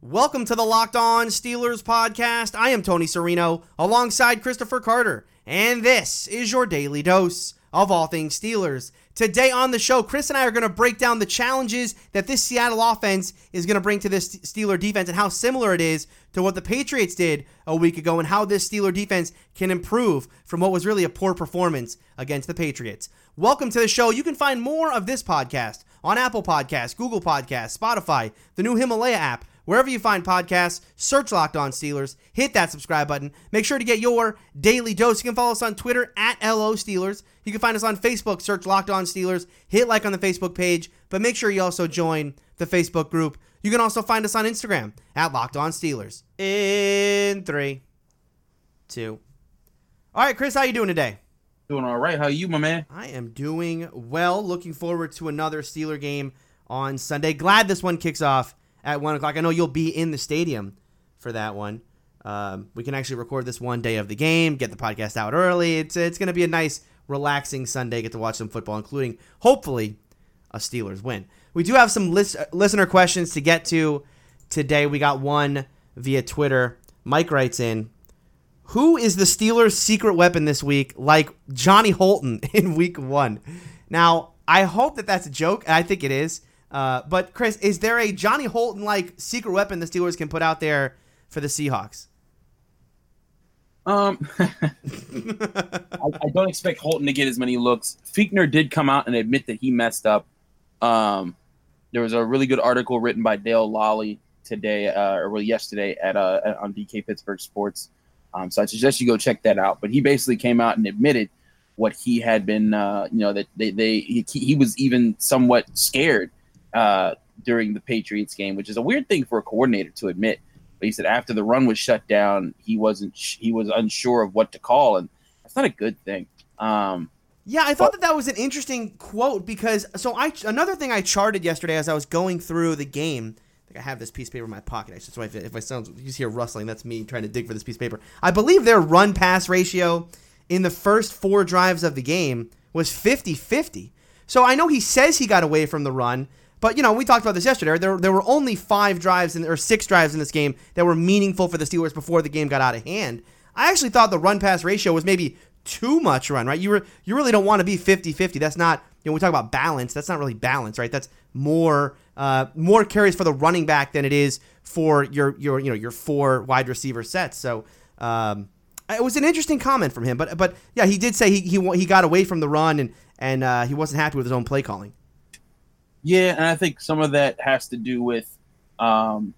Welcome to the Locked On Steelers podcast. I am Tony Serino alongside Christopher Carter, and this is your daily dose of all things Steelers. Today on the show, Chris and I are going to break down the challenges that this Seattle offense is going to bring to this Steeler defense and how similar it is to what the Patriots did a week ago and how this Steeler defense can improve from what was really a poor performance against the Patriots. Welcome to the show. You can find more of this podcast on Apple Podcasts, Google Podcasts, Spotify, the new Himalaya app Wherever you find podcasts, search Locked On Steelers, hit that subscribe button. Make sure to get your daily dose. You can follow us on Twitter at LO Steelers. You can find us on Facebook, search Locked On Steelers, hit like on the Facebook page, but make sure you also join the Facebook group. You can also find us on Instagram at Locked On Steelers. In three, two. All right, Chris, how you doing today? Doing all right. How are you, my man? I am doing well. Looking forward to another Steeler game on Sunday. Glad this one kicks off at one o'clock. I know you'll be in the stadium for that one. Um, we can actually record this one day of the game, get the podcast out early. It's it's going to be a nice, relaxing Sunday. Get to watch some football, including hopefully a Steelers win. We do have some list, listener questions to get to today. We got one via Twitter. Mike writes in, "Who is the Steelers' secret weapon this week? Like Johnny Holton in Week One." Now, I hope that that's a joke. I think it is. Uh, but Chris, is there a Johnny Holton like secret weapon the Steelers can put out there for the Seahawks? Um, I, I, don't expect Holton to get as many looks. Fichtner did come out and admit that he messed up. Um, there was a really good article written by Dale Lolley today, uh, or well, yesterday at uh, on DK Pittsburgh Sports. Um, so I suggest you go check that out. But he basically came out and admitted what he had been, uh, you know, that they, they he, he was even somewhat scared uh, during the Patriots game, which is a weird thing for a coordinator to admit. But he said after the run was shut down, he wasn't he was unsure of what to call, and that's not a good thing. Um, yeah, I thought but, that that was an interesting quote because so I another thing I charted yesterday as I was going through the game. I I have this piece of paper in my pocket. So if, if I sound you hear rustling, that's me trying to dig for this piece of paper. I believe their run pass ratio in the first four drives of the game was 50-50. So I know he says he got away from the run, but you know, we talked about this yesterday. There, there were only five drives in, or six drives in this game that were meaningful for the Steelers before the game got out of hand. I actually thought the run pass ratio was maybe too much run, right? You were you really don't want to be 50-50. That's not you know we talk about balance. That's not really balance, right? That's more uh, more carries for the running back than it is for your your you know your four wide receiver sets. So um, it was an interesting comment from him, but but yeah, he did say he he he got away from the run and and uh, he wasn't happy with his own play calling. Yeah, and I think some of that has to do with, um,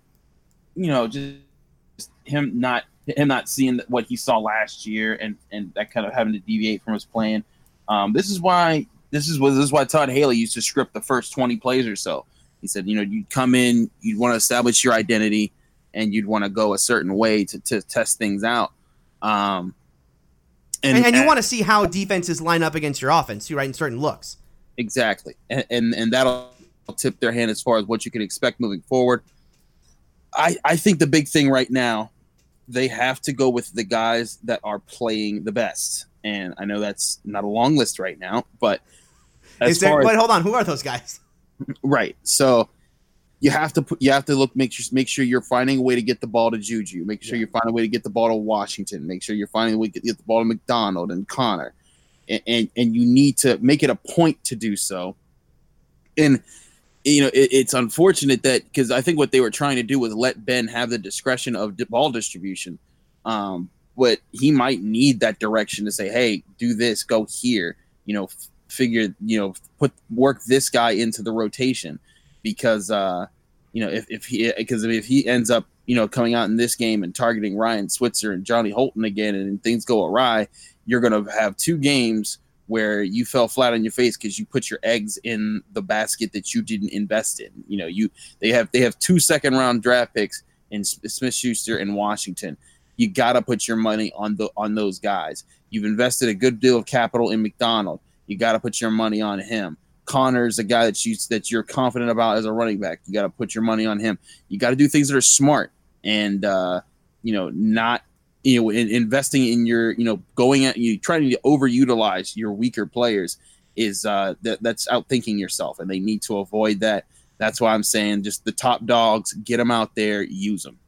you know, just him not him not seeing what he saw last year, and and that kind of having to deviate from his plan. Um, this is why this is what this is why Todd Haley used to script the first twenty plays or so. He said, you know, you'd come in, you'd want to establish your identity, and you'd want to go a certain way to to test things out. Um, and, and, and you want to see how defenses line up against your offense too, right? In certain looks. Exactly, and, and and that'll tip their hand as far as what you can expect moving forward. I I think the big thing right now, they have to go with the guys that are playing the best, and I know that's not a long list right now, but as there, far as, wait, hold on, who are those guys? Right, so you have to put you have to look make sure make sure you're finding a way to get the ball to Juju. Make sure yeah. you're finding a way to get the ball to Washington. Make sure you're finding a way to get the ball to McDonald and Conner and, and, you need to make it a point to do so. And you know, it, it's unfortunate that because I think what they were trying to do was let Ben have the discretion of ball distribution. Um, but he might need that direction to say, "Hey, do this, go here." You know, f- figure, you know, put work this guy into the rotation because uh, you know if, if he because if he ends up you know coming out in this game and targeting Ryan Switzer and Johnny Holton again and things go awry, you're going to have two games where you fell flat on your face because you put your eggs in the basket that you didn't invest in. You know, you they have they have two second round draft picks in Smith Schuster and Washington. You got to put your money on the on those guys. You've invested a good deal of capital in McDonald. You got to put your money on him. Conner's a guy that you that you're confident about as a running back. You got to put your money on him. You got to do things that are smart and uh, you know not you know, in, investing in your, you know, going at you trying to overutilize your weaker players is uh, that that's outthinking yourself, and they need to avoid that. That's why I'm saying just the top dogs, get them out there, use them.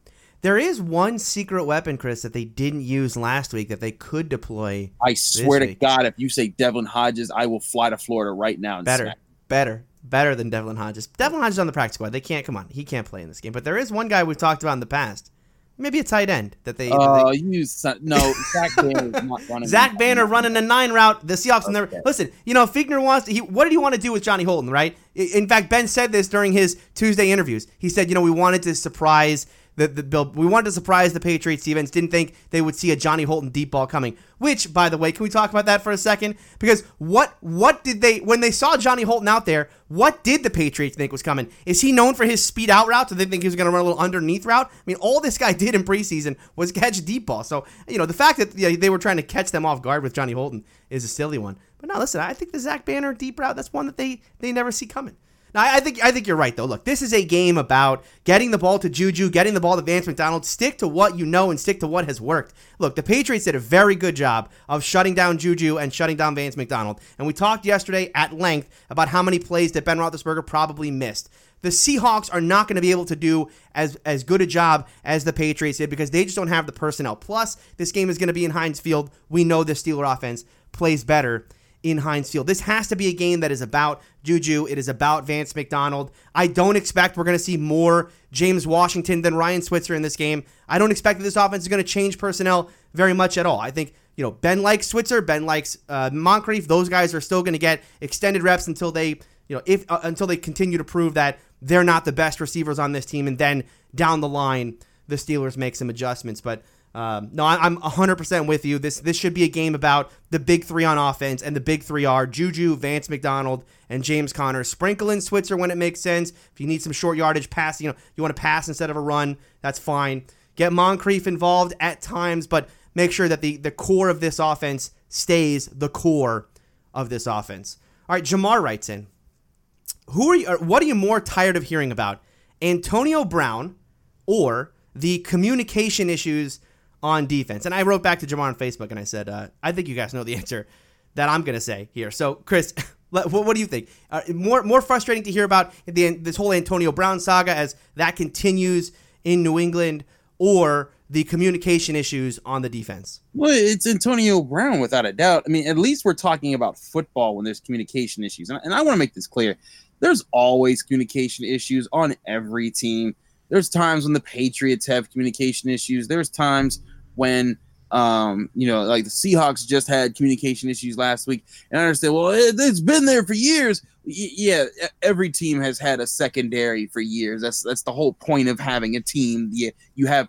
There is one secret weapon, Chris, that they didn't use last week that they could deploy. I swear to week. God, if you say Devlin Hodges, I will fly to Florida right now. And Better, smack. better, better than Devlin Hodges. Devlin Hodges on the practice squad. They can't come on. He can't play in this game. But there is one guy we've talked about in the past. Maybe a tight end that they. Oh, they- uh, you son- no Zach Banner not running. Zach Banner running a nine route. The Seahawks never Okay. listen. You know, Fichtner wants. To, He, what did he want to do with Johnny Holton? Right. In fact, Ben said this during his Tuesday interviews. He said, you know, we wanted to surprise the the Bill. We wanted to surprise the Patriots. Stevens didn't think they would see a Johnny Holton deep ball coming. Which, by the way, can we talk about that for a second? Because what what did they when they saw Johnny Holton out there? What did the Patriots think was coming? Is he known for his speed out route? Did they think he was going to run a little underneath route? I mean, all this guy did in preseason was catch deep ball. So you know, the fact that you know, they were trying to catch them off guard with Johnny Holton is a silly one. But no, listen, I think the Zach Banner deep route that's one that they they never see coming. Now, I think I think you're right though. Look, this is a game about getting the ball to Juju, getting the ball to Vance McDonald. Stick to what you know and stick to what has worked. Look, the Patriots did a very good job of shutting down Juju and shutting down Vance McDonald. And we talked yesterday at length about how many plays that Ben Roethlisberger probably missed. The Seahawks are not going to be able to do as as good a job as the Patriots did because they just don't have the personnel. Plus, this game is going to be in Heinz Field. We know the Steeler offense plays better in Heinz Field. This has to be a game that is about Juju. It is about Vance McDonald. I don't expect we're going to see more James Washington than Ryan Switzer in this game. I don't expect that this offense is going to change personnel very much at all. I think you know Ben likes Switzer, Ben likes uh, Moncrief. Those guys are still going to get extended reps until they you know if uh, until they continue to prove that they're not the best receivers on this team, and then down the line the Steelers make some adjustments, but. Um, no, I'm 100% with you. This this should be a game about the big three on offense, and the big three are Juju, Vance McDonald, and James Conner. Sprinkle in Switzer when it makes sense. If you need some short yardage pass, you know you want to pass instead of a run, that's fine. Get Moncrief involved at times, but make sure that the the core of this offense stays the core of this offense. All right, Jamar writes in. Who are you? What are you more tired of hearing about, Antonio Brown or the communication issues on defense? And I wrote back to Jamar on Facebook and I said, uh, I think you guys know the answer that I'm going to say here. So, Chris, what, do you think? Uh, more more frustrating to hear about the, this whole Antonio Brown saga as that continues in New England, or the communication issues on the defense? Well, it's Antonio Brown without a doubt. I mean, at least we're talking about football when there's communication issues, and, and I want to make this clear. There's always communication issues on every team. There's times when the Patriots have communication issues. There's times when um, you know, like the Seahawks just had communication issues last week, and I understand. Well, it, it's been there for years. Y- yeah, every team has had a secondary for years. That's that's the whole point of having a team. You you have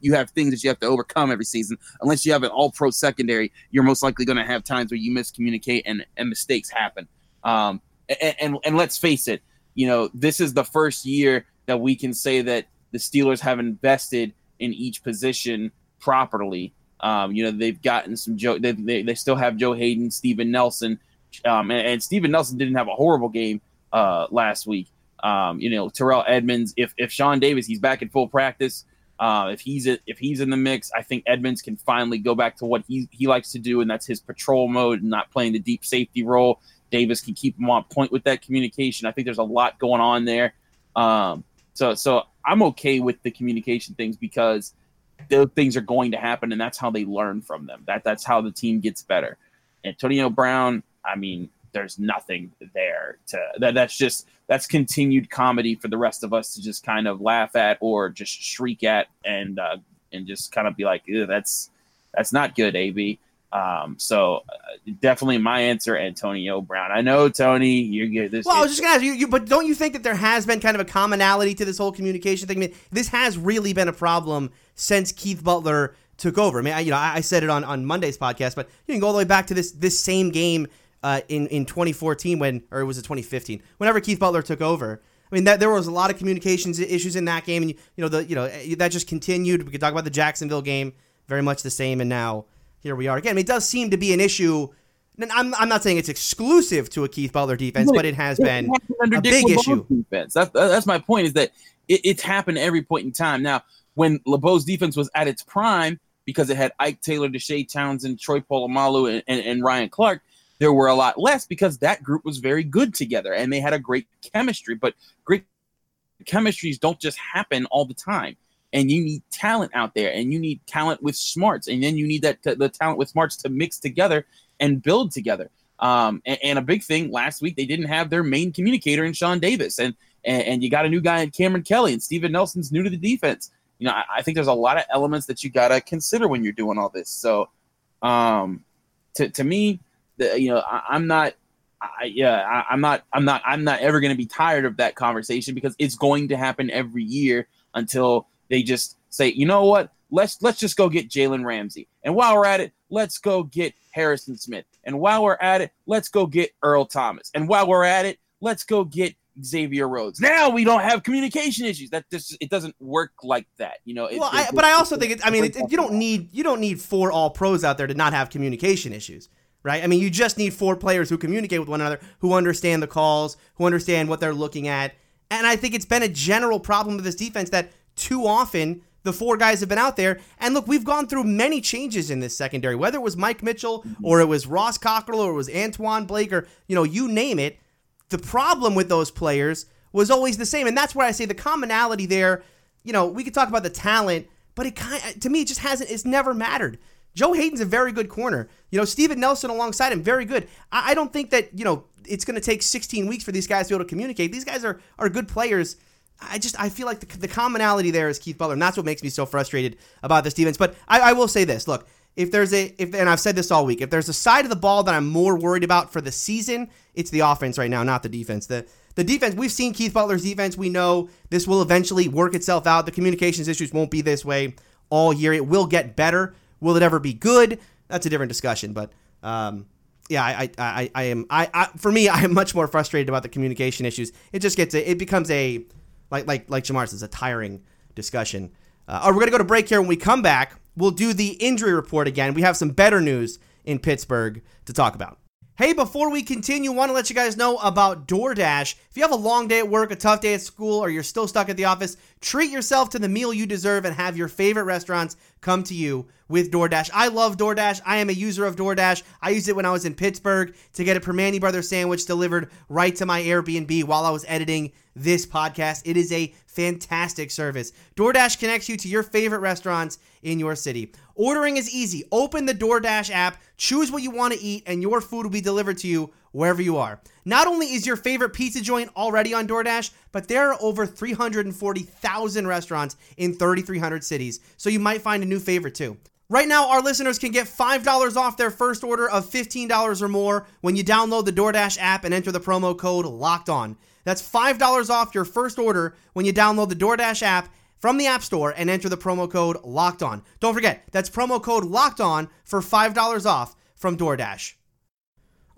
you have things that you have to overcome every season. Unless you have an all pro secondary, you're most likely going to have times where you miscommunicate and, and mistakes happen. Um, and, and, and let's face it, you know, this is the first year that we can say that the Steelers have invested in each position properly. Um, you know, they've gotten some Joe, they, they, they still have Joe Haden, Steven Nelson, um, and, and Steven Nelson didn't have a horrible game uh, last week. Um, you know, Terrell Edmunds, if, if Sean Davis, he's back in full practice, uh, if he's if he's in the mix, I think Edmunds can finally go back to what he he likes to do, and that's his patrol mode, and not playing the deep safety role. Davis can keep him on point with that communication. I think there's a lot going on there. Um, so so I'm okay with the communication things because those things are going to happen, and that's how they learn from them. That that's how the team gets better. Antonio Brown, I mean, there's nothing there to that. That's just that's continued comedy for the rest of us to just kind of laugh at or just shriek at and uh, and just kind of be like, that's that's not good, AB. Um, so uh, definitely my answer, Antonio Brown. I know Tony, you're good. This Well, I was just gonna ask you, you, but don't you think that there has been kind of a commonality to this whole communication thing? I mean, this has really been a problem since Keith Butler took over. I mean, I, you know, I I said it on, on Monday's podcast, but you can go all the way back to this this same game uh, in in 2014 when, or was it 2015? Whenever Keith Butler took over. I mean, that there was a lot of communications issues in that game, and you, you know the you know that just continued. We could talk about the Jacksonville game, very much the same, and now here we are again. I mean, it does seem to be an issue. I'm, I'm not saying it's exclusive to a Keith Butler defense, but it has been a big issue. Defense. That's that's my point. Is that it, it's happened every point in time. Now, when LeBeau's defense was at its prime, because it had Ike Taylor, Deshea Townsend, Troy Polamalu, and, and, and Ryan Clark, there were a lot less because that group was very good together and they had a great chemistry. But great chemistries don't just happen all the time. And you need talent out there, and you need talent with smarts, and then you need that the talent with smarts to mix together and build together. Um, and, and, a big thing last week, they didn't have their main communicator in Sean Davis, and and, and you got a new guy in Kameron Kelly, and Steven Nelson's new to the defense. You know, I, I think there's a lot of elements that you gotta consider when you're doing all this. So, um, to to me, the, you know, I, am not. I, yeah, I, am not. I'm not. I'm not ever going to be tired of that conversation because it's going to happen every year until they just say, you know what? Let's let's just go get Jalen Ramsey, and while we're at it, let's go get Harrison Smith, and while we're at it, let's go get Earl Thomas, and while we're at it, let's go get Xavier Rhodes. Now we don't have communication issues. That just it doesn't work like that, you know. It, well, I, but I also think it, I mean it, you don't need you don't need four all pros out there to not have communication issues right? I mean, you just need four players who communicate with one another, who understand the calls, who understand what they're looking at. And I think it's been a general problem with this defense that too often the four guys have been out there. And look, we've gone through many changes in this secondary, whether it was Mike Mitchell or it was Ross Cockrell or it was Antwon Blake or, you know, you name it. The problem with those players was always the same. And that's where I say the commonality there, you know, we could talk about the talent, but it kind of, uh, to me, it just hasn't, it's never mattered. Joe Haden's a very good corner. You know, Steven Nelson alongside him, very good. I, I don't think that, you know, it's going to take 16 weeks for these guys to be able to communicate. These guys are, are good players. I just I feel like the, the commonality there is Keith Butler, and that's what makes me so frustrated about the Stevens. But I, I will say this: look, if there's a if and I've said this all week, if there's a side of the ball that I'm more worried about for the season, it's the offense right now, not the defense. The the defense, we've seen Keith Butler's defense. We know this will eventually work itself out. The communications issues won't be this way all year. It will get better. Will it ever be good? That's a different discussion. But um, yeah, I, I, I, am. I, I, for me, I am much more frustrated about the communication issues. It just gets a, it becomes a like like like Jamar says, a tiring discussion. Uh, right, we're gonna go to break here. When we come back, we'll do the injury report again. We have some better news in Pittsburgh to talk about. Hey, before we continue, want to let you guys know about DoorDash. If you have a long day at work, a tough day at school, or you're still stuck at the office, treat yourself to the meal you deserve and have your favorite restaurants come to you with DoorDash. I love DoorDash. I am a user of DoorDash. I used it when I was in Pittsburgh to get a Primanti Brothers sandwich delivered right to my Airbnb while I was editing this podcast. It is a fantastic service. DoorDash connects you to your favorite restaurants in your city. Ordering is easy. Open the DoorDash app, choose what you want to eat, and your food will be delivered to you wherever you are. Not only is your favorite pizza joint already on DoorDash, but there are over 340,000 restaurants in 3,300 cities, so you might find a new favorite too. Right now, our listeners can get $5 off their first order of $15 or more when you download the DoorDash app and enter the promo code LOCKED ON. That's $5 off your first order when you download the DoorDash app from the App Store and enter the promo code LOCKED ON. Don't forget, that's promo code LOCKED ON for $5 off from DoorDash.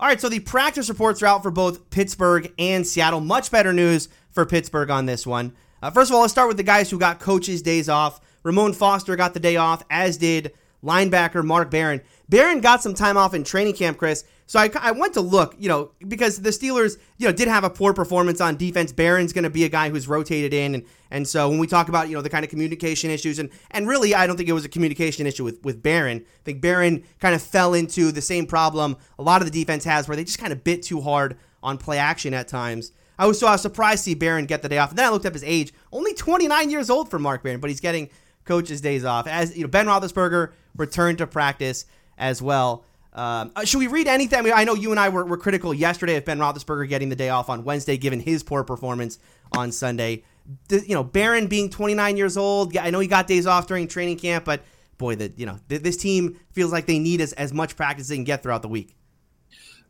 All right, so the practice reports are out for both Pittsburgh and Seattle. Much better news for Pittsburgh on this one. Uh, first of all, let's start with the guys who got coaches' days off. Ramon Foster got the day off, as did linebacker Mark Barron. Barron got some time off in training camp, Chris. So I, I went to look, you know, because the Steelers, you know, did have a poor performance on defense. Barron's going to be a guy who's rotated in, and and so when we talk about you know the kind of communication issues, and and really I don't think it was a communication issue with with Barron. I think Barron kind of fell into the same problem a lot of the defense has, where they just kind of bit too hard on play action at times. I was so I was surprised to see Barron get the day off. And then I looked up his age, only 29 years old for Mark Barron, but he's getting coach's days off. As you know, Ben Roethlisberger returned to practice as well. Um, uh, should we read anything? I, mean, I know you and I were, were critical yesterday of Ben Roethlisberger getting the day off on Wednesday, given his poor performance on Sunday. The, you know, Barron being 29 years old. I know he got days off during training camp, but boy, that you know, th- this team feels like they need as, as much practice as they can get throughout the week.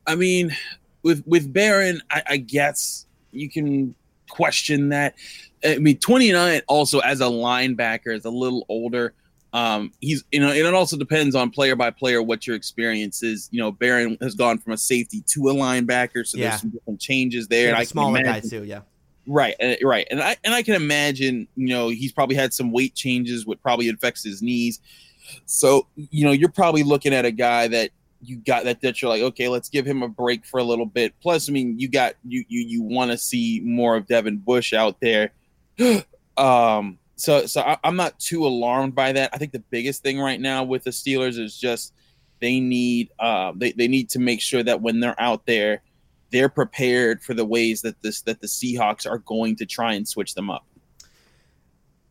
I mean, with with Barron, I, I guess you can question that. I mean, 29 also as a linebacker is a little older. Um, he's you know, and it also depends on player by player what your experience is. You know, Barron has gone from a safety to a linebacker, so yeah. there's some different changes there. Yeah, and I smaller imagine, guys too, yeah. Right, right, and I and I can imagine, you know, he's probably had some weight changes, what probably affects his knees. So, you know, you're probably looking at a guy that you got that that you're like, okay, let's give him a break for a little bit. Plus, I mean, you got you you you want to see more of Devin Bush out there. um, so so I, am not too alarmed by that. I think the biggest thing right now with the Steelers is just they need uh, they, they need to make sure that when they're out there, they're prepared for the ways that this that the Seahawks are going to try and switch them up.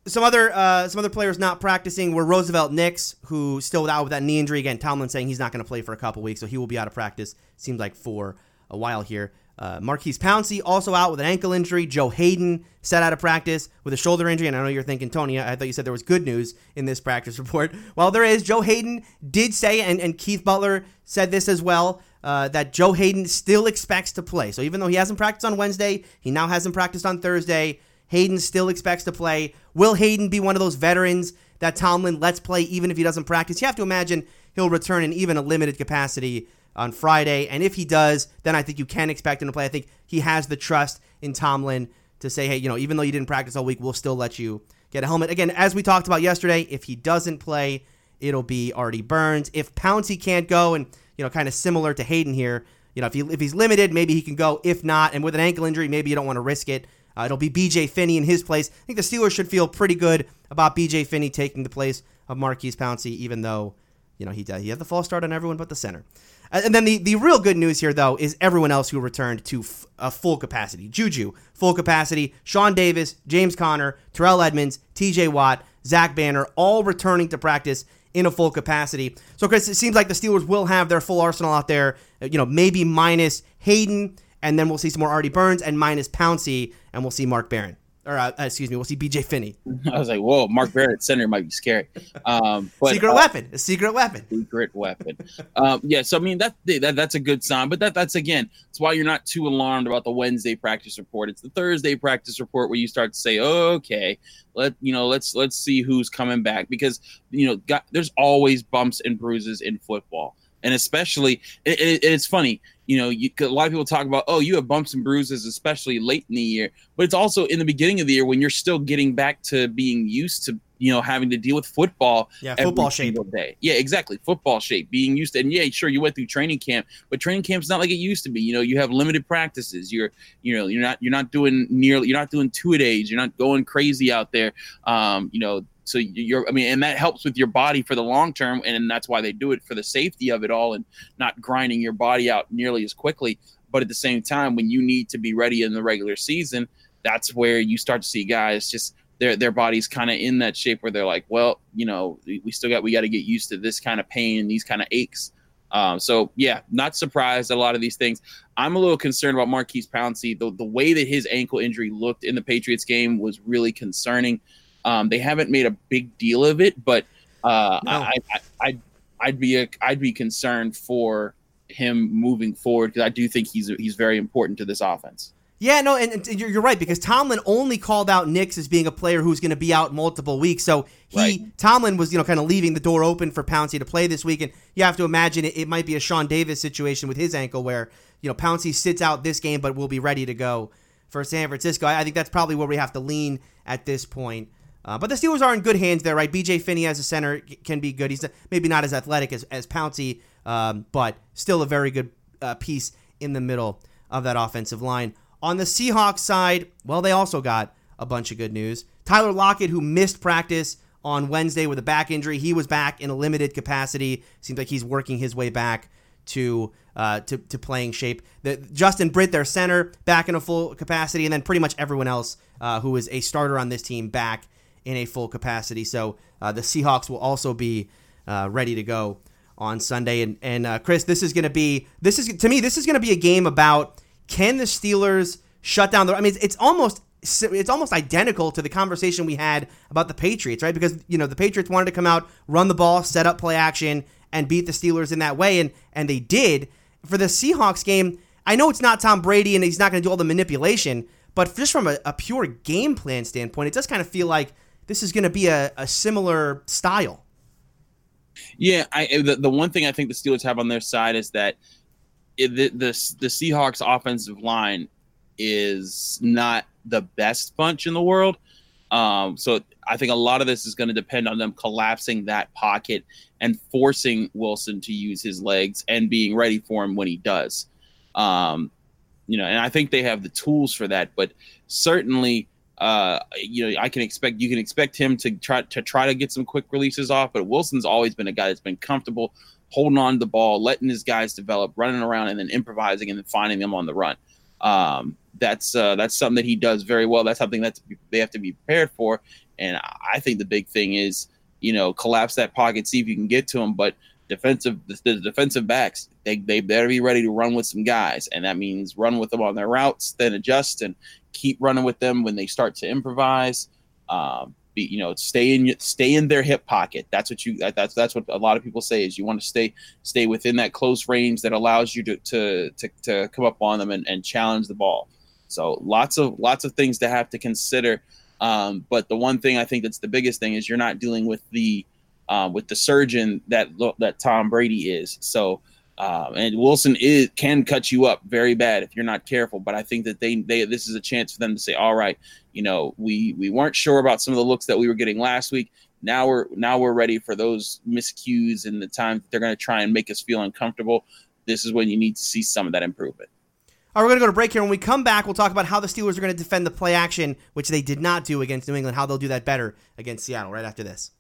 Some other uh, some other players not practicing were Roosevelt Nix, who still out with that knee injury. Again, Tomlin saying he's not going to play for a couple weeks, so he will be out of practice. Seems like for a while here. Uh, Maurkice Pouncey also out with an ankle injury. Joe Haden set out of practice with a shoulder injury. And I know you're thinking, Tony, I thought you said there was good news in this practice report. Well, there is. Joe Haden did say, and, and Keith Butler said this as well, uh, that Joe Haden still expects to play. So even though he hasn't practiced on Wednesday, he now hasn't practiced on Thursday. Haden still expects to play. Will Haden be one of those veterans that Tomlin lets play even if he doesn't practice? You have to imagine he'll return in even a limited capacity on Friday. And if he does, then I think you can expect him to play. I think he has the trust in Tomlin to say, hey, you know, even though you didn't practice all week, we'll still let you get a helmet. Again, as we talked about yesterday, if he doesn't play, it'll be Artie Burns. If Pouncey can't go, and you know, kind of similar to Haden here, you know, if he if he's limited, maybe he can go. If not, and with an ankle injury, maybe you don't want to risk it. Uh, it'll be B.J. Finney in his place. I think the Steelers should feel pretty good about B.J. Finney taking the place of Maurkice Pouncey, even though you know he he had the false start on everyone but the center. And then the, the real good news here, though, is everyone else who returned to f- a full capacity. Juju, full capacity. Sean Davis, James Conner, Terrell Edmunds, TJ Watt, Zach Banner, all returning to practice in a full capacity. So, Chris, it seems like the Steelers will have their full arsenal out there, uh, you know, maybe minus Haden, and then we'll see some more Artie Burns, and minus Pouncey, and we'll see Mark Barron or uh, excuse me, we'll see BJ Finney. I was like, whoa, Mark Barron center might be scary. Um, but, secret uh, weapon, a secret weapon, secret weapon. um, yeah, so I mean that, that that's a good sign, but that that's again, it's why you're not too alarmed about the Wednesday practice report. It's the Thursday practice report where you start to say, okay, let you know, let's let's see who's coming back because you know, got, there's always bumps and bruises in football and especially it, it, it's funny you know you, a lot of people talk about oh you have bumps and bruises especially late in the year. But it's also in the beginning of the year when you're still getting back to being used to you know having to deal with football yeah football shape. day. Yeah exactly. Football shape being used to and yeah sure you went through training camp but training camp's not like it used to be. You know you have limited practices. You're you know you're not you're not doing nearly you're not doing two a days. You're not going crazy out there. Um you know so you're, I mean, and that helps with your body for the long term, and that's why they do it for the safety of it all and not grinding your body out nearly as quickly. But at the same time, when you need to be ready in the regular season, that's where you start to see guys just their their bodies kind of in that shape where they're like, well, you know, we still got we got to get used to this kind of pain and these kind of aches. Um, so yeah, not surprised at a lot of these things. I'm a little concerned about Maurkice Pouncey. The the way that his ankle injury looked in the Patriots game was really concerning. Um, they haven't made a big deal of it, but uh, no. I, I, I'd, I'd be a, I'd be concerned for him moving forward because I do think he's he's very important to this offense. Yeah, no, and, and, you're right because Tomlin only called out Nix as being a player who's going to be out multiple weeks. So he right. Tomlin was you know kind of leaving the door open for Pouncey to play this week, and you have to imagine it, it might be a Sean Davis situation with his ankle where you know Pouncey sits out this game but will be ready to go for San Francisco. I, I think that's probably where we have to lean at this point. Uh, but the Steelers are in good hands there, right? BJ Finney as a center can be good. He's maybe not as athletic as, as Pouncey, um, but still a very good uh, piece in the middle of that offensive line. On the Seahawks side, well, they also got a bunch of good news. Tyler Lockett, who missed practice on Wednesday with a back injury, he was back in a limited capacity. Seems like he's working his way back to uh, to, to playing shape. The, Justin Britt, their center, back in a full capacity, and then pretty much everyone else uh, who is a starter on this team back in a full capacity. So uh, the Seahawks will also be uh, ready to go on Sunday. And and uh, Chris, this is going to be this is to me this is going to be a game about can the Steelers shut down the. I mean, it's, it's almost it's almost identical to the conversation we had about the Patriots, right? Because you know the Patriots wanted to come out, run the ball, set up play action, and beat the Steelers in that way, and and they did. For the Seahawks game, I know it's not Tom Brady, and he's not going to do all the manipulation, but just from a, a pure game plan standpoint, it does kind of feel like this is going to be a, a similar style. Yeah, I the, the one thing I think the Steelers have on their side is that it, the, the the Seahawks offensive line is not the best bunch in the world. Um, so I think a lot of this is going to depend on them collapsing that pocket and forcing Wilson to use his legs and being ready for him when he does. Um, you know, and I think they have the tools for that. But certainly, uh, you know, I can expect you can expect him to try to try to get some quick releases off, but Wilson's always been a guy that's been comfortable holding on to the ball, letting his guys develop, running around, and then improvising and then finding them on the run. Um, that's uh, that's something that he does very well. That's something that they have to be prepared for. And I think the big thing is, you know, collapse that pocket, see if you can get to him. But defensive, the, defensive backs, they, they better be ready to run with some guys, and that means run with them on their routes, then adjust and keep running with them when they start to improvise. Um, be, you know, stay in stay in their hip pocket. That's what you. That's that's what a lot of people say is you want to stay stay within that close range that allows you to to to, to come up on them and, and challenge the ball. So lots of lots of things to have to consider. Um, but the one thing I think that's the biggest thing is you're not dealing with the uh, with the surgeon that that Tom Brady is. So uh, and Wilson is can cut you up very bad if you're not careful. But I think that they they this is a chance for them to say, all right, you know, we we weren't sure about some of the looks that we were getting last week. Now we're now we're ready for those miscues and the time they're going to try and make us feel uncomfortable. This is when you need to see some of that improvement. All right, we're going to go to break here. When we come back, we'll talk about how the Steelers are going to defend the play action, which they did not do against New England, how they'll do that better against Seattle right after this.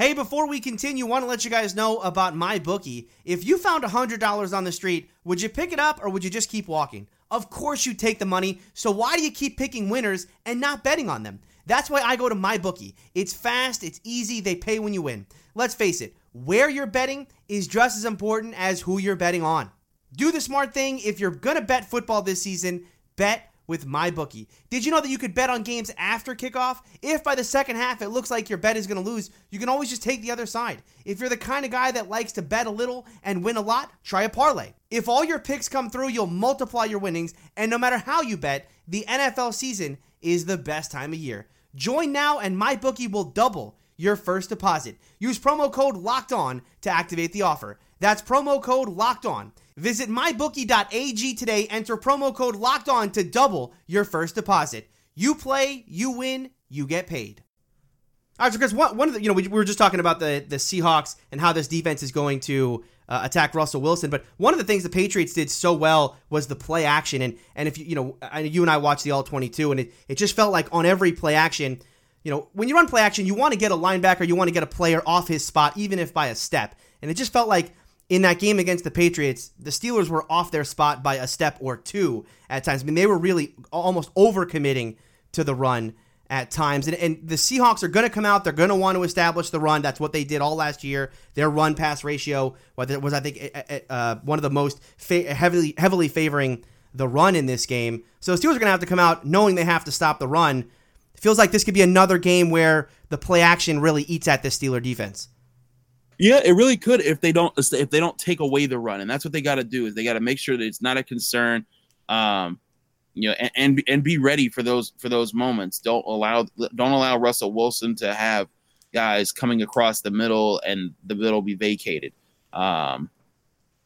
Hey, before we continue, want to let you guys know about my bookie. If you found $100 on the street, would you pick it up or would you just keep walking? Of course you take the money, so why do you keep picking winners and not betting on them? That's why I go to my bookie. It's fast, it's easy, they pay when you win. Let's face it, where you're betting is just as important as who you're betting on. Do the smart thing. If you're going to bet football this season, bet with my bookie. Did you know that you could bet on games after kickoff? If by the second half it looks like your bet is going to lose, you can always just take the other side. If you're the kind of guy that likes to bet a little and win a lot, try a parlay. If all your picks come through, you'll multiply your winnings, and no matter how you bet, the NFL season is the best time of year. Join now and my bookie will double your first deposit. Use promo code LOCKED ON to activate the offer. That's promo code LOCKED ON. Visit mybookie.ag today. Enter promo code locked on to double your first deposit. You play, you win, you get paid. All right, so Chris, one, one of the, you know, we, we, were just talking about the, the Seahawks and how this defense is going to uh, attack Russell Wilson, but one of the things the Patriots did so well was the play action. And, and if you, you know, I, you and I watched the All 22, and it, it just felt like on every play action, you know, when you run play action, you want to get a linebacker, you want to get a player off his spot, even if by a step. And it just felt like in that game against the Patriots, the Steelers were off their spot by a step or two at times. I mean, they were really almost overcommitting to the run at times. And, and the Seahawks are going to come out. They're going to want to establish the run. That's what they did all last year. Their run pass ratio was, I think, uh, one of the most fa- heavily heavily favoring the run in this game. So the Steelers are going to have to come out knowing they have to stop the run. It feels like this could be another game where the play action really eats at the Steeler defense. Yeah, it really could if they don't if they don't take away the run, and that's what they got to do is they got to make sure that it's not a concern, um, you know, and, and and be ready for those for those moments. Don't allow don't allow Russell Wilson to have guys coming across the middle and the middle be vacated. Um,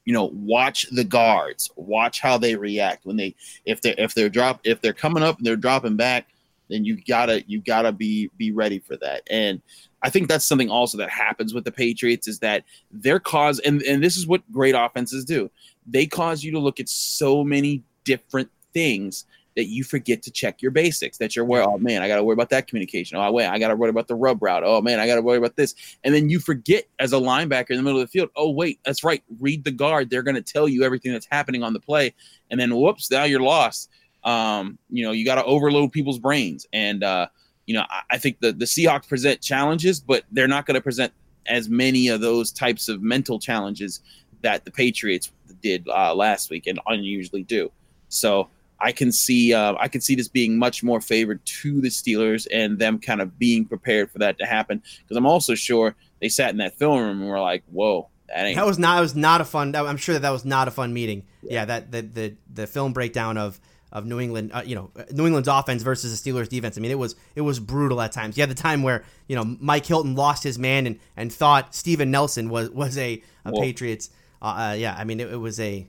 you know, watch the guards, watch how they react when they if they if they're drop if they're coming up and they're dropping back, then you gotta you gotta be be ready for that. And I think that's something also that happens with the Patriots is that their cause, and, and this is what great offenses do. They cause you to look at so many different things that you forget to check your basics. That you're oh man, I got to worry about that communication. Oh wait, I got to worry about the rub route. Oh man, I got to worry about this. And then you forget as a linebacker in the middle of the field. Oh wait, that's right. Read the guard. They're going to tell you everything that's happening on the play. And then whoops, now you're lost. Um, you know, you got to overload people's brains. And uh, you know, I, I think the the Seahawks present challenges, but they're not going to present as many of those types of mental challenges that the Patriots did uh, last week and unusually do. So I can see uh, I can see this being much more favored to the Steelers and them kind of being prepared for that to happen. Because I'm also sure they sat in that film room and were like, "Whoa, that ain't." That was not. That was not a fun. I'm sure that that was not a fun meeting. Yeah, yeah that the the the film breakdown of of New England, uh, you know, New England's offense versus the Steelers' defense. I mean, it was it was brutal at times. You had the time where you know Mike Hilton lost his man and, and thought Steven Nelson was was a, a Patriots. Uh, uh, yeah, I mean, it, it, was a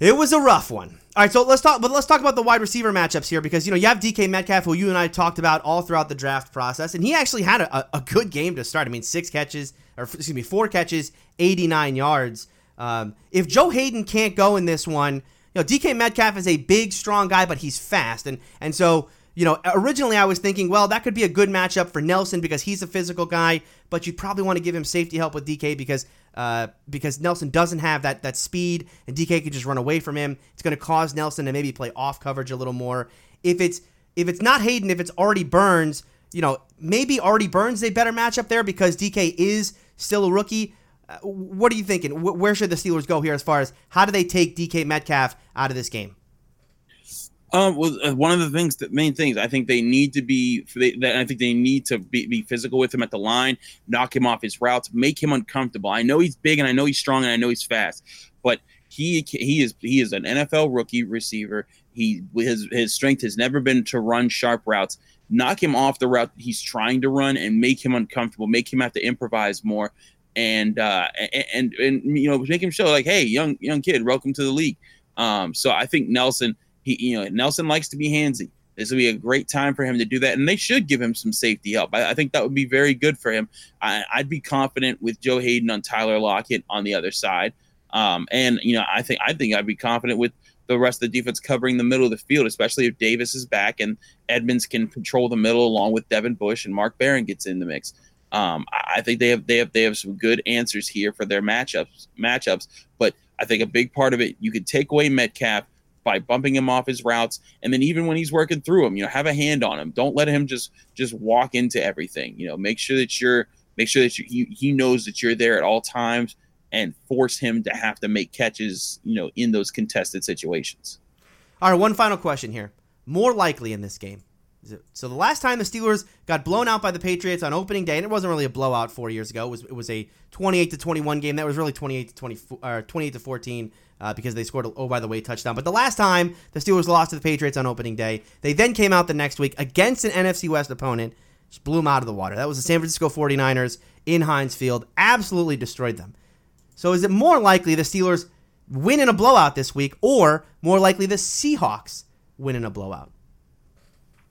it was a rough one. All right, so let's talk, but let's talk about the wide receiver matchups here because you know you have DK Metcalf, who you and I talked about all throughout the draft process, and he actually had a, a good game to start. I mean, six catches, or excuse me, four catches, eighty nine yards. Um, if Joe Haden can't go in this one, you know, DK Metcalf is a big, strong guy, but he's fast, and and so you know, originally I was thinking, well, that could be a good matchup for Nelson because he's a physical guy, but you probably want to give him safety help with DK because uh, because Nelson doesn't have that that speed and DK could just run away from him. It's going to cause Nelson to maybe play off coverage a little more. If it's if it's not Haden, if it's Artie Burns, you know, maybe Artie Burns a better matchup there because DK is still a rookie. Uh, what are you thinking? Where should the Steelers go here as far as how do they take DK Metcalf out of this game? Um, well, uh, one of the things, the main things, I think they need to be. I think they need to be, be physical with him at the line, knock him off his routes, make him uncomfortable. I know he's big and I know he's strong and I know he's fast, but he he is he is an NFL rookie receiver. He his his strength has never been to run sharp routes. Knock him off the route he's trying to run and make him uncomfortable. Make him have to improvise more, and uh, and, and and you know make him show like, hey, young young kid, welcome to the league. Um, so I think Nelson he, you know, Nelson likes to be handsy. This would be a great time for him to do that, and they should give him some safety help. I, I think that would be very good for him. I, would be confident with Joe Haden on Tyler Lockett on the other side, um, and you know, I think I think I'd be confident with the rest of the defense covering the middle of the field, especially if Davis is back and Edmunds can control the middle along with Devin Bush and Mark Barron gets in the mix. Um, I think they have they have they have some good answers here for their matchups matchups. But I think a big part of it, you could take away Metcalf, by bumping him off his routes and then even when he's working through them you know have a hand on him. Don't let him just just walk into everything. You know make sure that you're make sure that you, he, he knows that you're there at all times and force him to have to make catches you know in those contested situations. All right one final question here. More likely in this game so the last time the Steelers got blown out by the Patriots on opening day, and it wasn't really a blowout four years ago. It was it was a 28 to 21 game. That was really 28 to 20 or 28 to 14 uh, because they scored a, oh by the way touchdown. But the last time the Steelers lost to the Patriots on opening day, they then came out the next week against an NFC West opponent, just blew them out of the water. That was the San Francisco 49ers in Heinz Field, absolutely destroyed them. So is it more likely the Steelers win in a blowout this week, or more likely the Seahawks win in a blowout?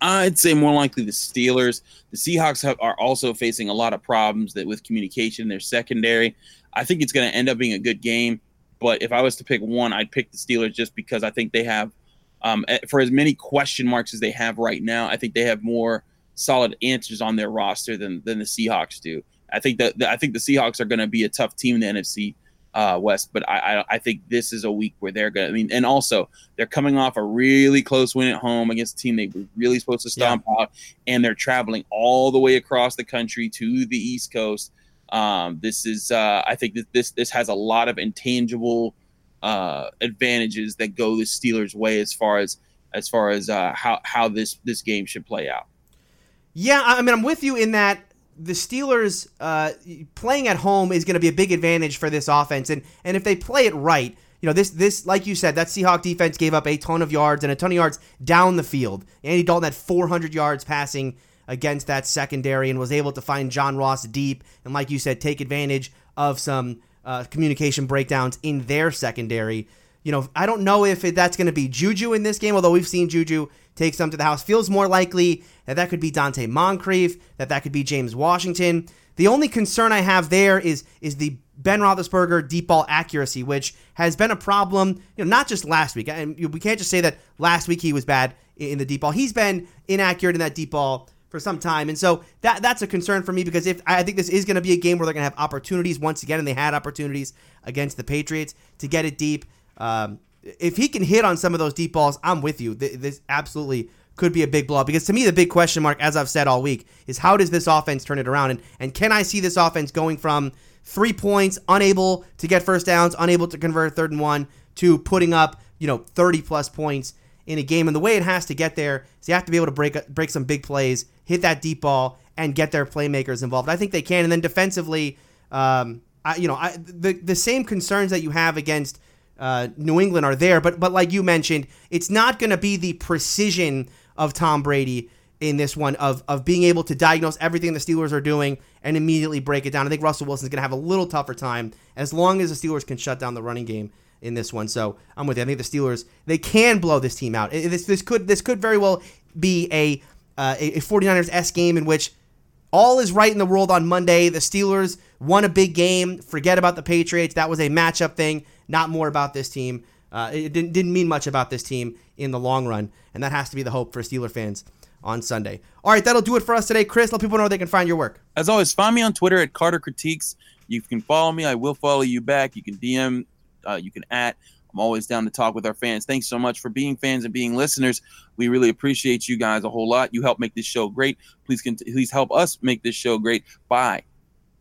I'd say more likely the Steelers. The Seahawks have, are also facing a lot of problems that with communication, their secondary. I think it's going to end up being a good game. But if I was to pick one, I'd pick the Steelers just because I think they have, um, eh, for as many question marks as they have right now, I think they have more solid answers on their roster than than the Seahawks do. I think that I think the Seahawks are going to be a tough team in the NFC uh, West, but I, I, I think this is a week where they're to I mean, and also they're coming off a really close win at home against a team they were really supposed to stomp yeah. out, and they're traveling all the way across the country to the East Coast. Um, this is, uh, I think that this this has a lot of intangible uh, advantages that go the Steelers' way as far as as far as uh, how how this this game should play out. Yeah, I mean, I'm with you in that the Steelers uh, playing at home is going to be a big advantage for this offense, and and if they play it right, you know this this like you said, that Seahawk defense gave up a ton of yards and a ton of yards down the field. Andy Dalton had 400 yards passing against that secondary and was able to find John Ross deep and like you said, take advantage of some uh, communication breakdowns in their secondary. You know, I don't know if that's going to be Juju in this game, although we've seen Juju take some to the house. Feels more likely that that could be Donte Moncrief, that that could be James Washington. The only concern I have there is is the Ben Roethlisberger deep ball accuracy, which has been a problem. You know, not just last week, and we can't just say that last week he was bad in the deep ball. He's been inaccurate in that deep ball for some time, and so that that's a concern for me because if I think this is going to be a game where they're going to have opportunities once again, and they had opportunities against the Patriots to get it deep. Um, if he can hit on some of those deep balls, I'm with you. This absolutely could be a big blow because to me the big question mark, as I've said all week, is how does this offense turn it around, and and can I see this offense going from three points, unable to get first downs, unable to convert third and one, to putting up you know 30 plus points in a game. And the way it has to get there is you have to be able to break break some big plays, hit that deep ball, and get their playmakers involved. I think they can. And then defensively, um, I, you know, I, the the same concerns that you have against uh, New England are there, but but like you mentioned, it's not going to be the precision of Tom Brady in this one of of being able to diagnose everything the Steelers are doing and immediately break it down. I think Russell Wilson's going to have a little tougher time as long as the Steelers can shut down the running game in this one. So I'm with you. I think the Steelers they can blow this team out. This this could this could very well be a uh, a 49ers s game in which all is right in the world on Monday. The Steelers won a big game. Forget about the Patriots. That was a matchup thing, not more about this team. Uh, it didn't, didn't mean much about this team in the long run, and that has to be the hope for Steeler fans on Sunday. All right, that'll do it for us today. Chris, let people know they can find your work. As always, find me on Twitter at Carter Critiques. You can follow me. I will follow you back. You can DM. Uh, you can at. I'm always down to talk with our fans. Thanks so much for being fans and being listeners. We really appreciate you guys a whole lot. You help make this show great. Please, cont- please help us make this show great by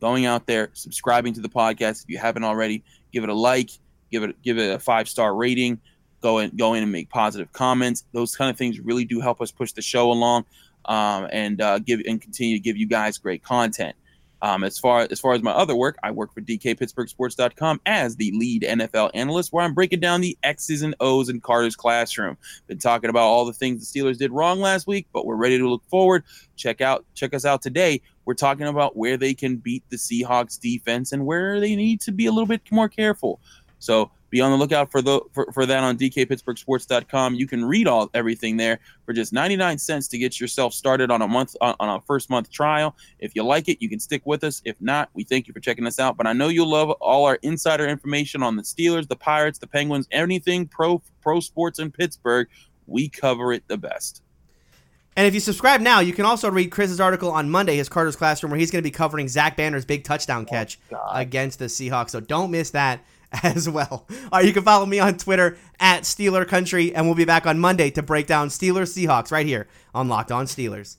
going out there, subscribing to the podcast if you haven't already. Give it a like, give it give it a five star rating. Go in, go in and make positive comments. Those kind of things really do help us push the show along, um, and uh, give and continue to give you guys great content. Um, as far as far as my other work, I work for DKPittsburghSports.com as the lead NFL analyst, where I'm breaking down the X's and O's in Carter's classroom. Been talking about all the things the Steelers did wrong last week, but we're ready to look forward. Check out check us out today. We're talking about where they can beat the Seahawks defense and where they need to be a little bit more careful. So be on the lookout for the for, for that on dkpittsburghsports.com. You can read all everything there for just 99 cents to get yourself started on a month on, on a first month trial. If you like it, you can stick with us. If not, we thank you for checking us out. But I know you'll love all our insider information on the Steelers, the Pirates, the Penguins, anything pro pro sports in Pittsburgh. We cover it the best. And if you subscribe now, you can also read Chris's article on Monday, his Carter's Classroom, where he's going to be covering Zach Banner's big touchdown oh, catch against the Seahawks. So don't miss that as well. All right, you can follow me on Twitter at Steeler Country, and we'll be back on Monday to break down Steelers Seahawks right here on Locked On Steelers.